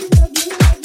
love you.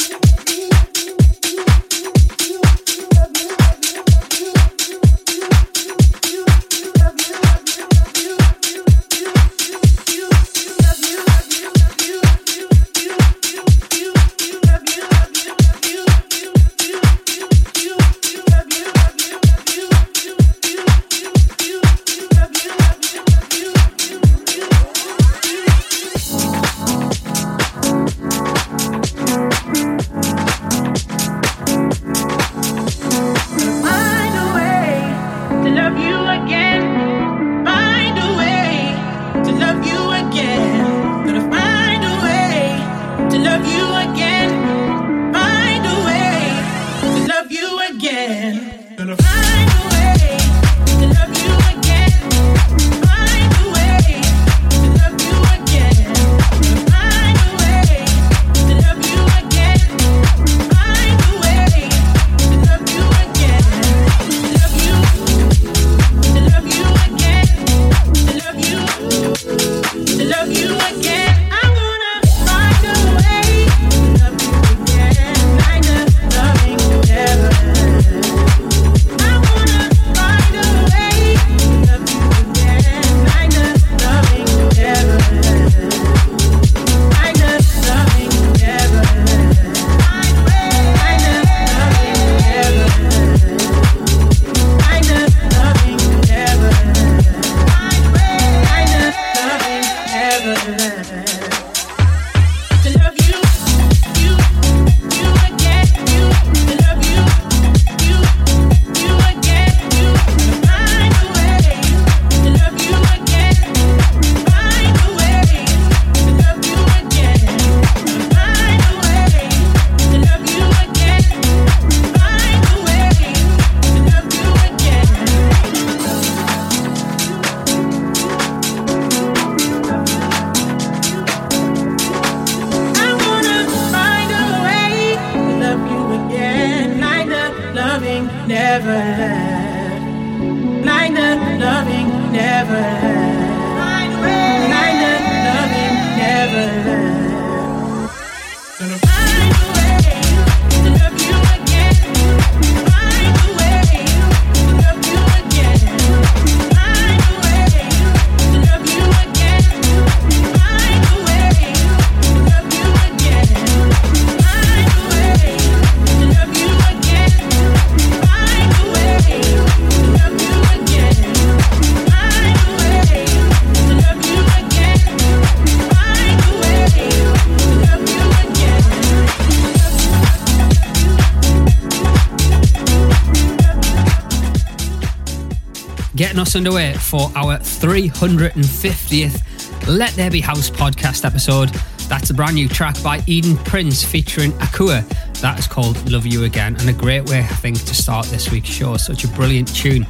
Underway for our 350th Let There Be House podcast episode. That's a brand new track by Eden Prince featuring Akua. That is called Love You Again, and a great way, I think, to start this week's show. Such a brilliant tune.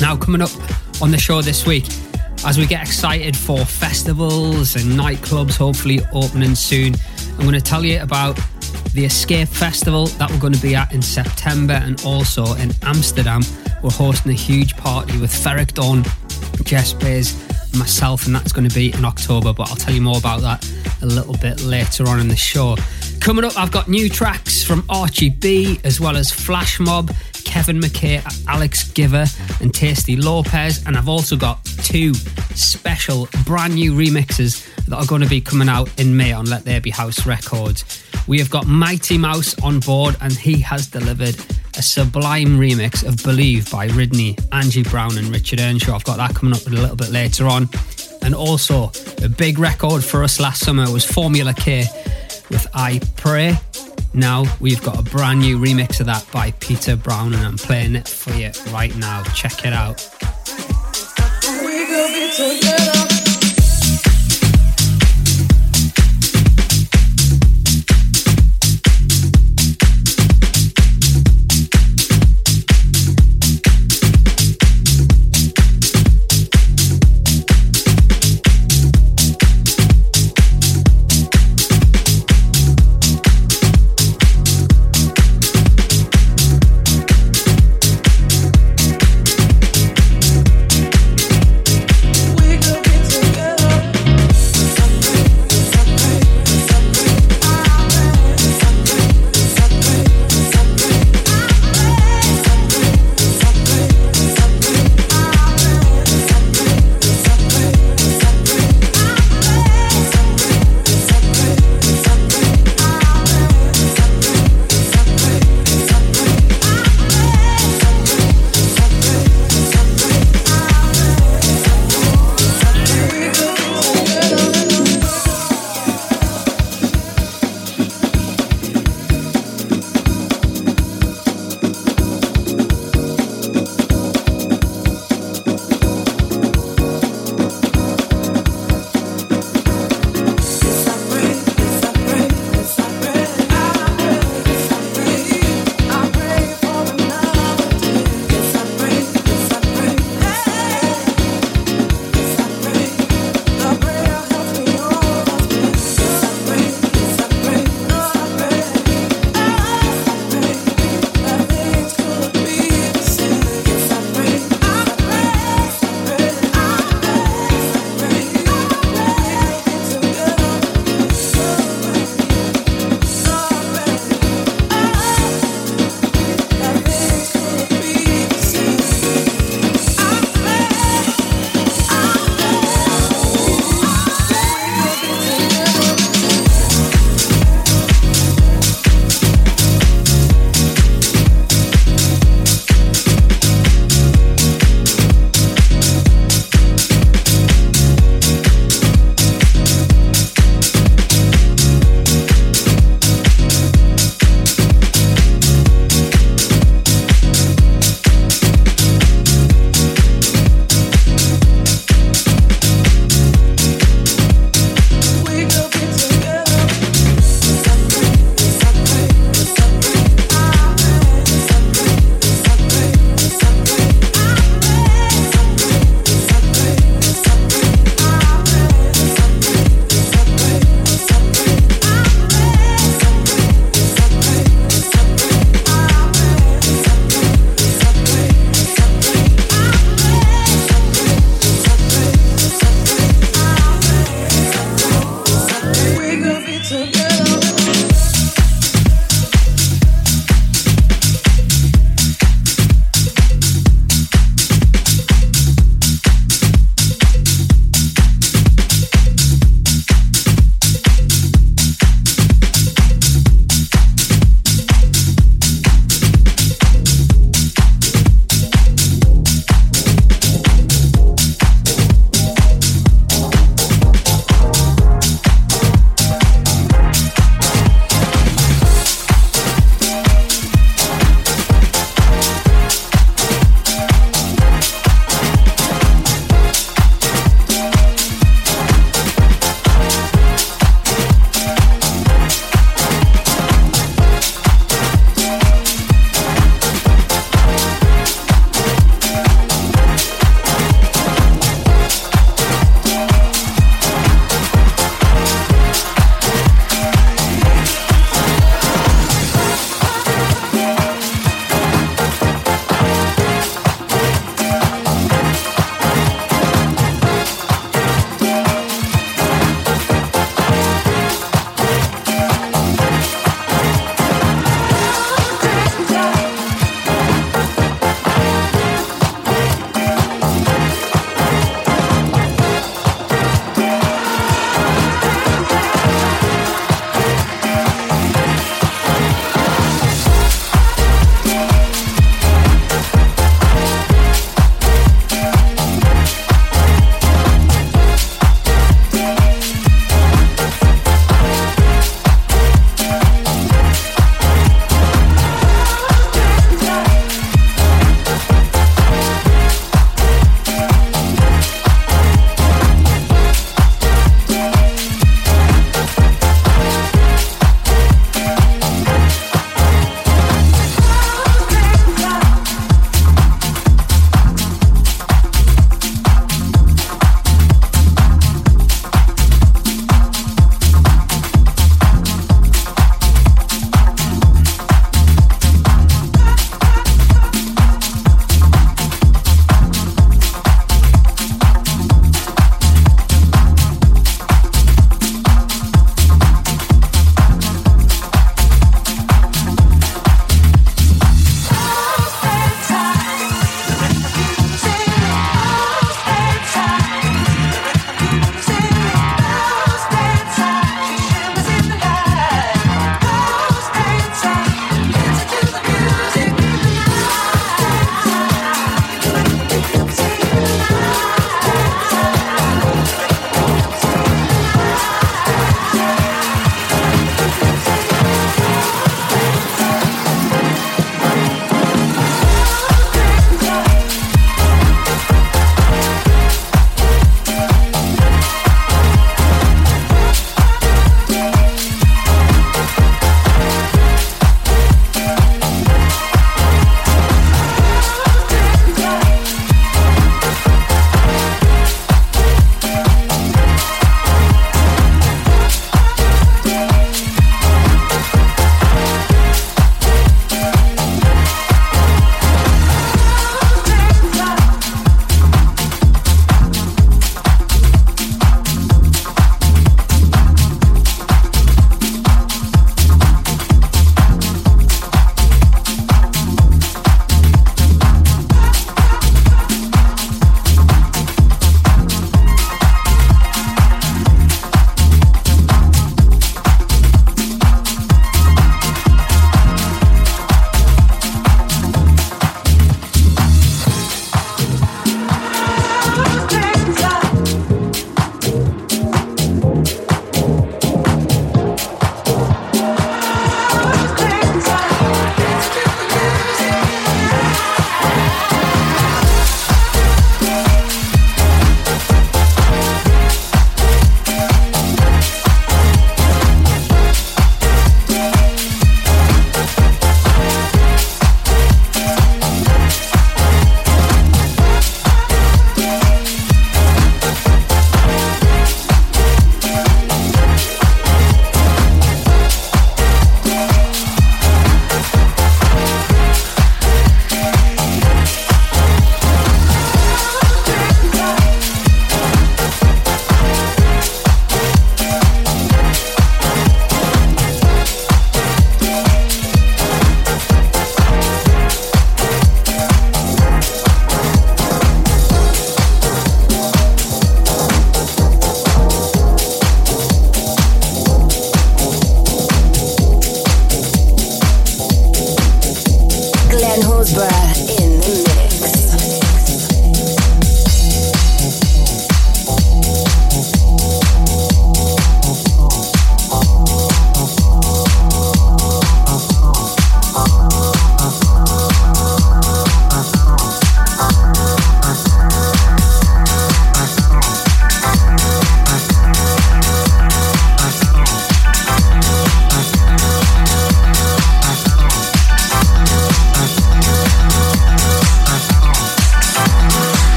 Now, coming up on the show this week, as we get excited for festivals and nightclubs hopefully opening soon, I'm going to tell you about the Escape Festival that we're going to be at in September and also in Amsterdam we're hosting a huge party with Ferreck Dawn, Jess Bays, myself, and that's going to be in October. But I'll tell you more about that a little bit later on in the show. Coming up, I've got new tracks from Archie B, as well as Flash Mob, Kevin McKay, Alex Giver, and Tasty Lopez. And I've also got two special brand new remixes that are going to be coming out in May on Let There Be House Records. We have got Mighty Mouse on board, and he has delivered a sublime remix of Believe by Ridney, Angie Brown, and Richard Earnshaw. I've got that coming up a little bit later on. And also, a big record for us last summer was Formula K with I Pray. Now we've got a brand new remix of that by Peter Brown, and I'm playing it for you right now. Check it out.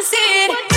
it.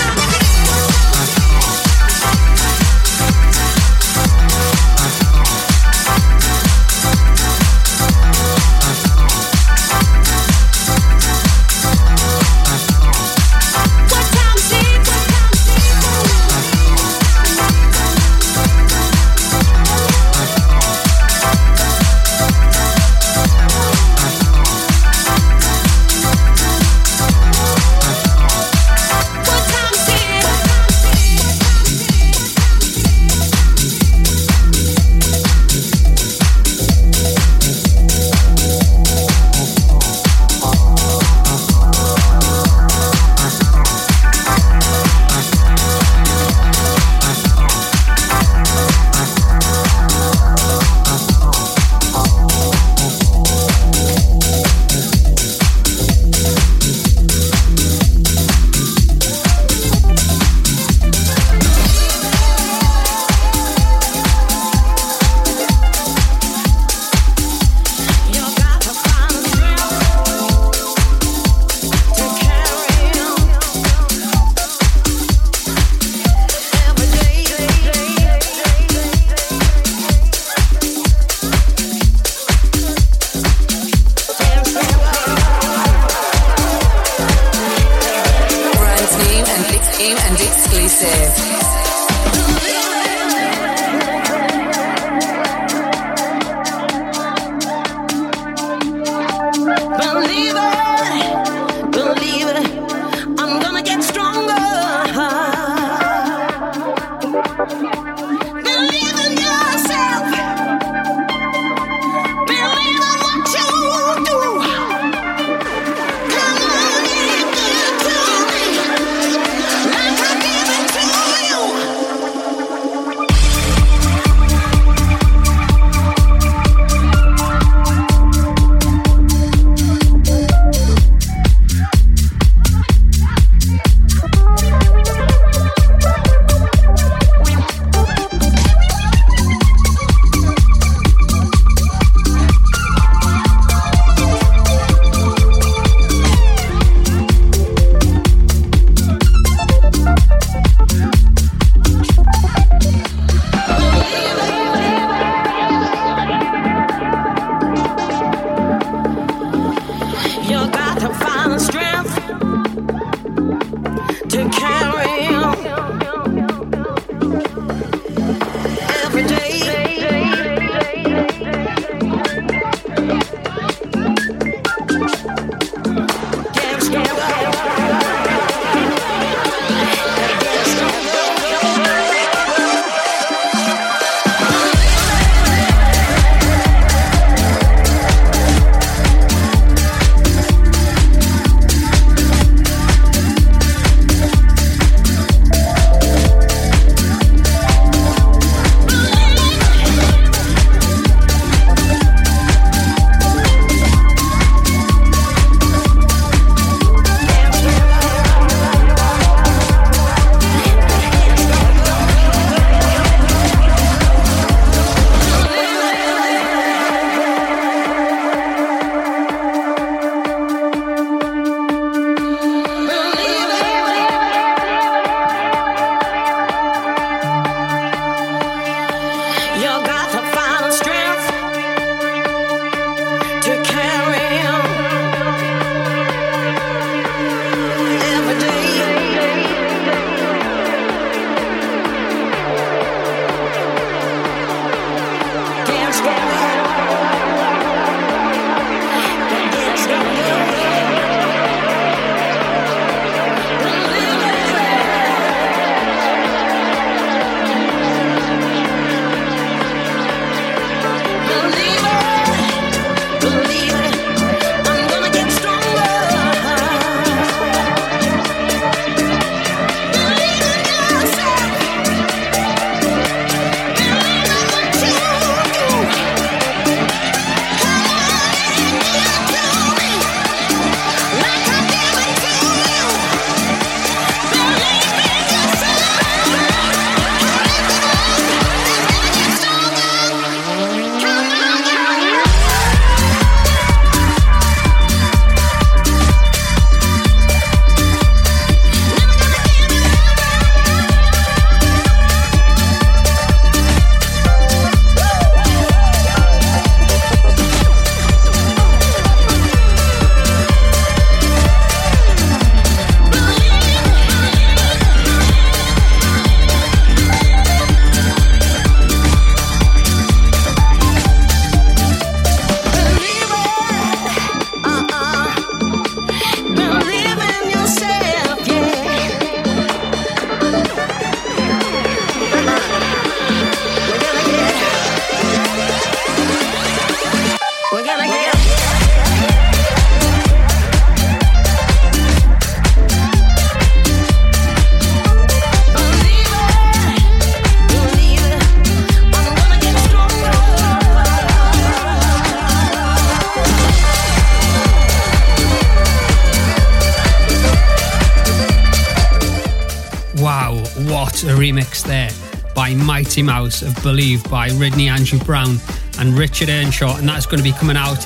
Remix there by Mighty Mouse of Believe by Ridney Angie Brown and Richard Earnshaw, and that's going to be coming out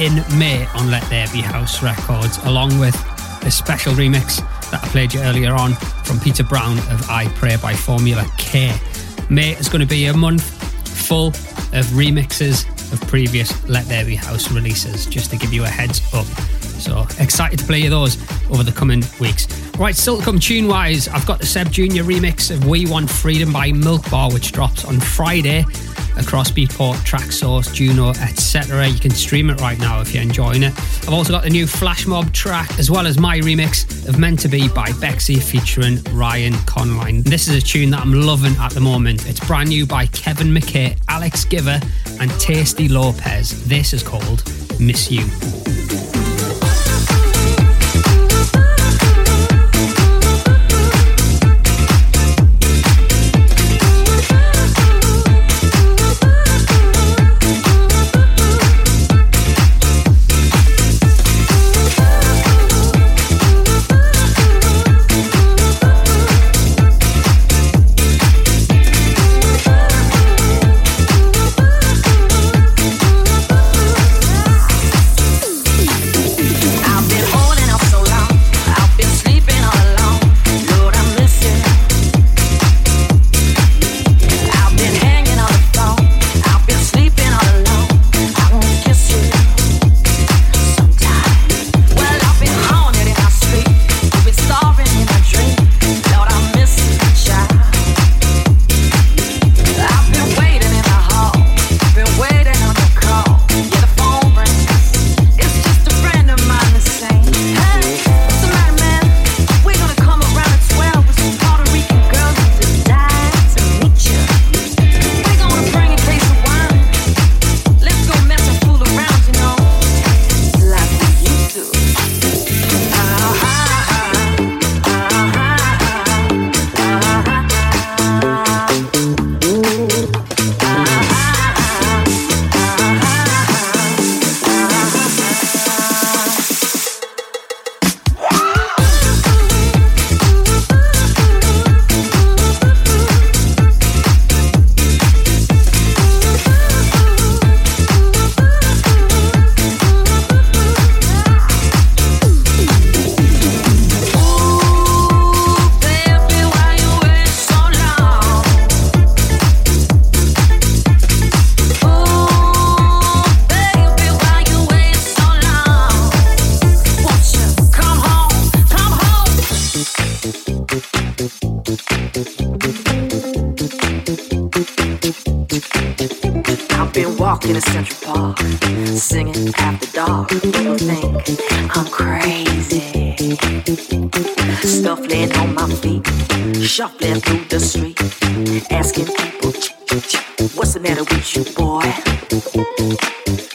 in May on Let There Be House Records, along with a special remix that I played you earlier on from Peter Brown of I Pray by Formula K. May is going to be a month full of remixes of previous Let There Be House releases, just to give you a heads up. So excited to play you those over the coming weeks. Right, still to come tune wise, I've got the Sebb Junior remix of We Want Freedom by Milk Bar, which drops on Friday across Beatport, Traxsource, Juno, etc. You can stream it right now if you're enjoying it. I've also got the new Flash Mob track, as well as my remix of Meant to Be by Bexy featuring Ryan Conline. This is a tune that I'm loving at the moment. It's brand new by Kevin McKay, Alex Giver, and Tasty Lopez. This is called Miss You.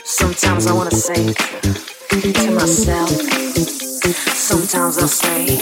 Sometimes I wanna say to myself, sometimes I say,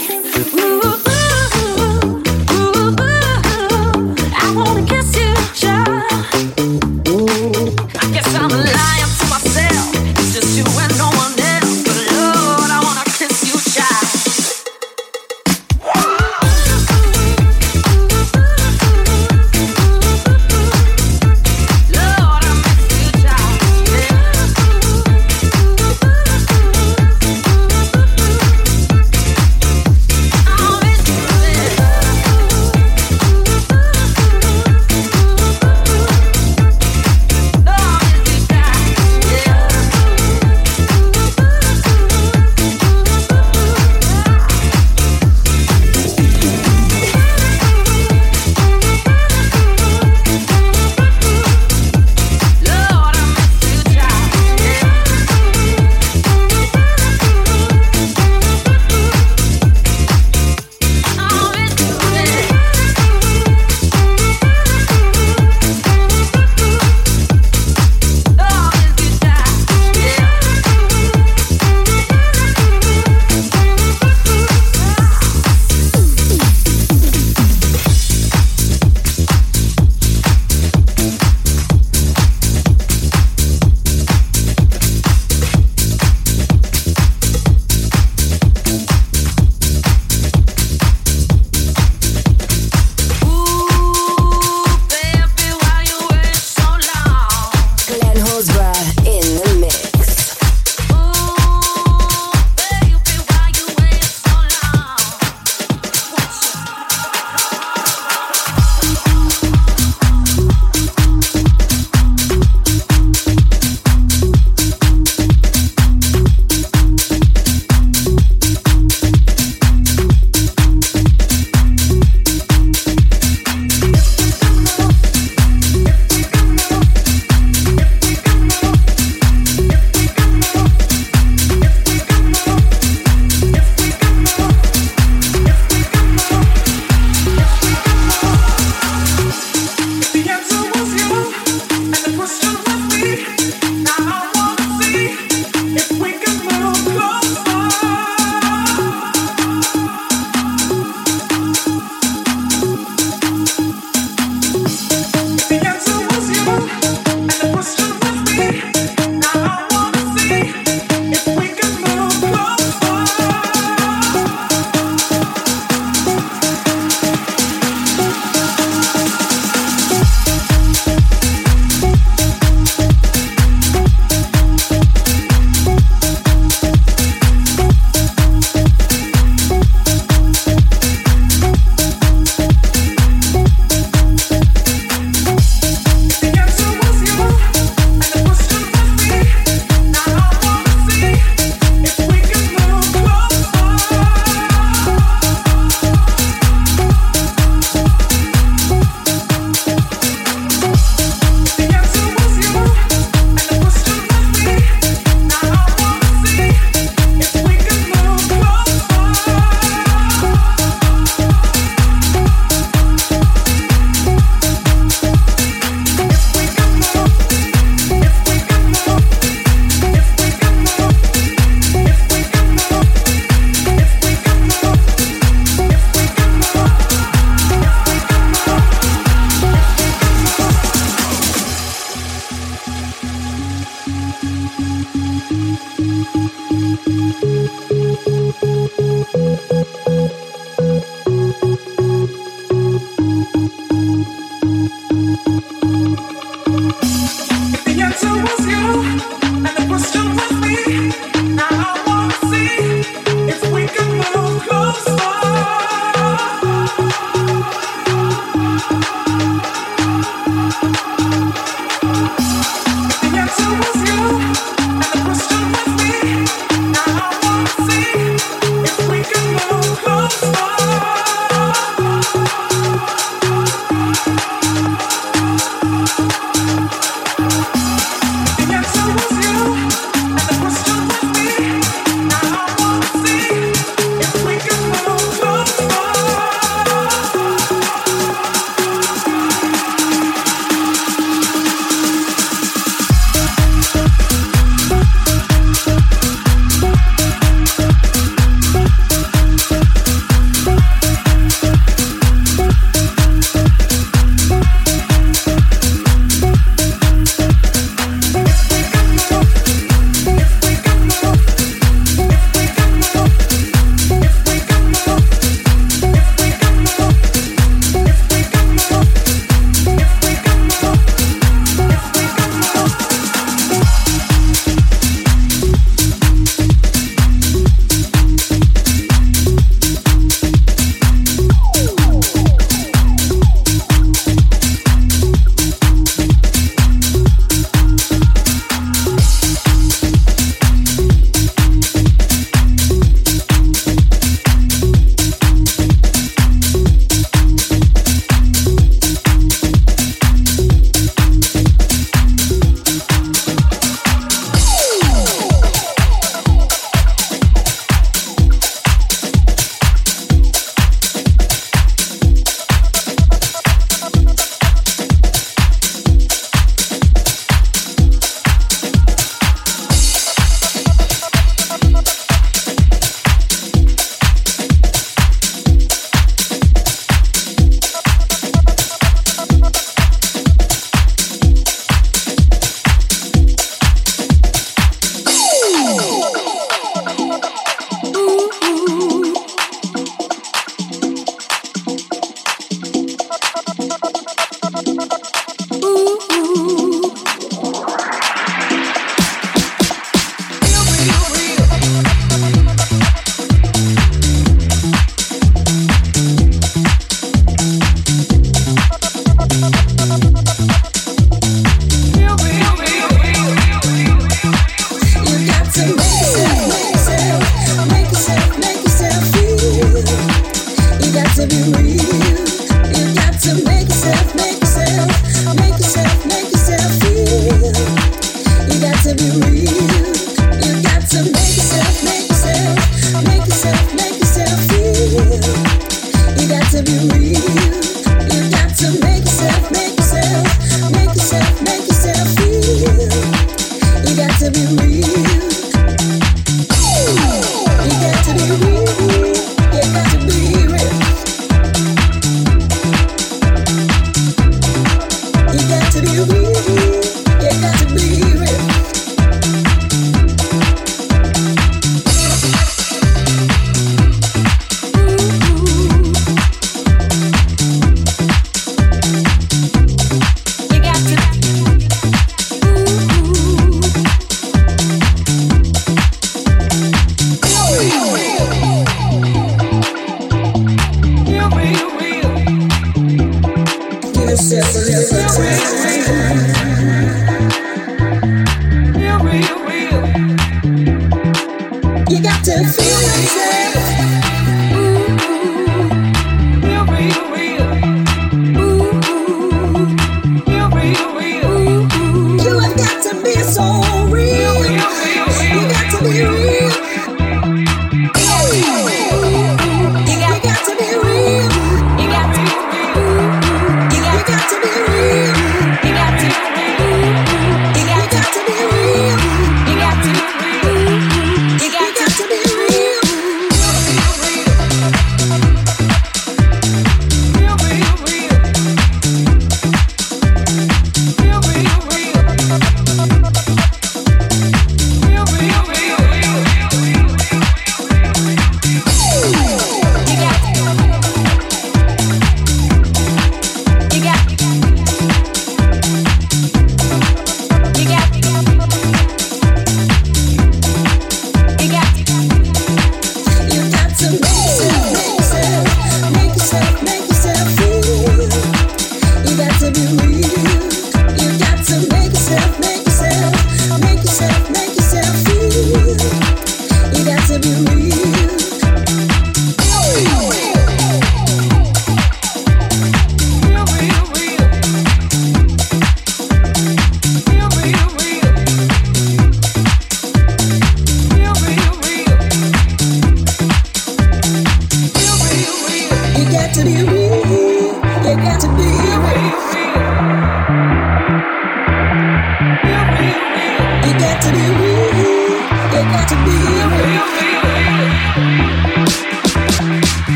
to be.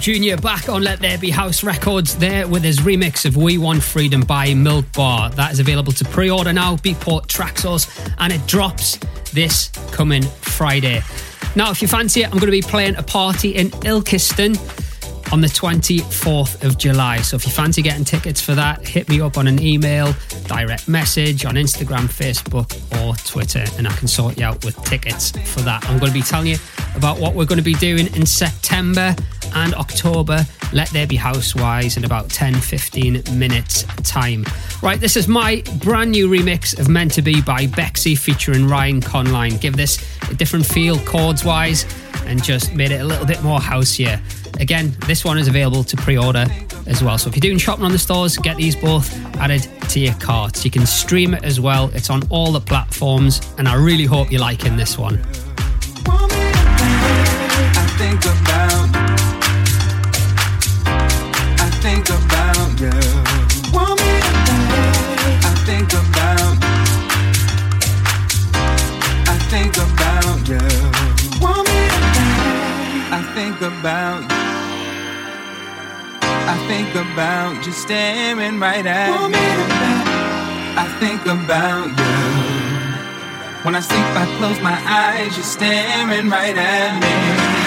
Jr. back on Let There Be House Records there with his remix of We Want Freedom by Milk Bar. That is available to pre order now, Beatport Traxsource, and it drops this coming Friday. Now, if you fancy it, I'm going to be playing a party in Ilkeston on the 24th of July. So if you fancy getting tickets for that, hit me up on an email, direct message on Instagram, Facebook, or Twitter, and I can sort you out with tickets for that. I'm going to be telling you about what we're going to be doing in September and October. Let There Be Housewise in about 10 15 minutes' time. Right, this is my brand new remix of Meant to Be by Bexy featuring Ryan Conline. Give this a different feel chords wise and just made it a little bit more houseier. Again, this one is available to pre order as well. So if you're doing shopping on the stores, get these both added to your carts. You can stream it as well, it's on all the platforms, and I really hope you're liking this one. Think about you. Want me I think about. You. I think about you. Want me I think about you. I think about you staring right at Want me. I think about you. When I sleep, I close my eyes, you're staring right at me.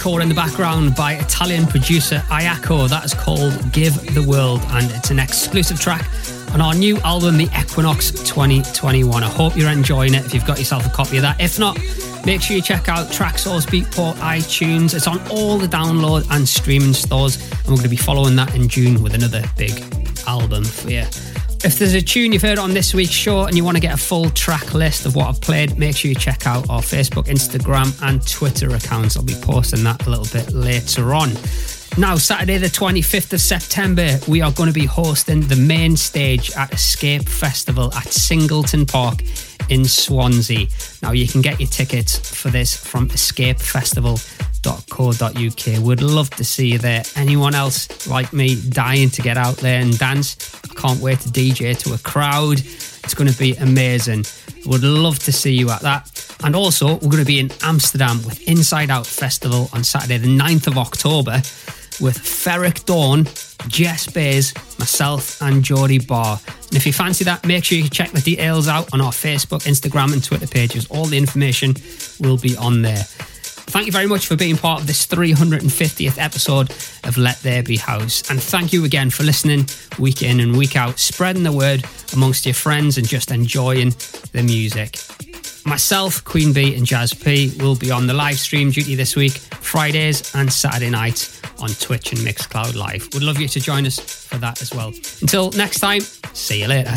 Record in the background by Italian producer Ayako. That is called Give the World, and it's an exclusive track on our new album, The Equinox 2021. I hope you're enjoying it if you've got yourself a copy of that. If not, make sure you check out Traxsource, Beatport, iTunes. It's on all the download and streaming stores, and we're going to be following that in June with another big album for you. If there's a tune you've heard on this week's show and you want to get a full track list of what I've played, make sure you check out our Facebook, Instagram, and Twitter accounts. I'll be posting that a little bit later on. Now, Saturday, the 25th of September, we are going to be hosting the main stage at Escape Festival at Singleton Park in Swansea. Now, you can get your tickets for this from escapefestival.co.uk. Would love to see you there. Anyone else like me dying to get out there and dance? I can't wait to DJ to a crowd. It's going to be amazing. Would love to see you at that. And also, we're going to be in Amsterdam with Inside Out Festival on Saturday, the 9th of October with Ferreck Dawn, Jess Bays, myself, and Geordie Barr. And if you fancy that, make sure you check the details out on our Facebook, Instagram, and Twitter pages. All the information will be on there. Thank you very much for being part of this 350th episode of Let There Be House. And thank you again for listening week in and week out, spreading the word amongst your friends and just enjoying the music. Myself, Queen Bee, and Jazz P will be on the live stream duty this week, Fridays and Saturday nights on Twitch and Mixcloud Live. Would love you to join us for that as well. Until next time, see you later.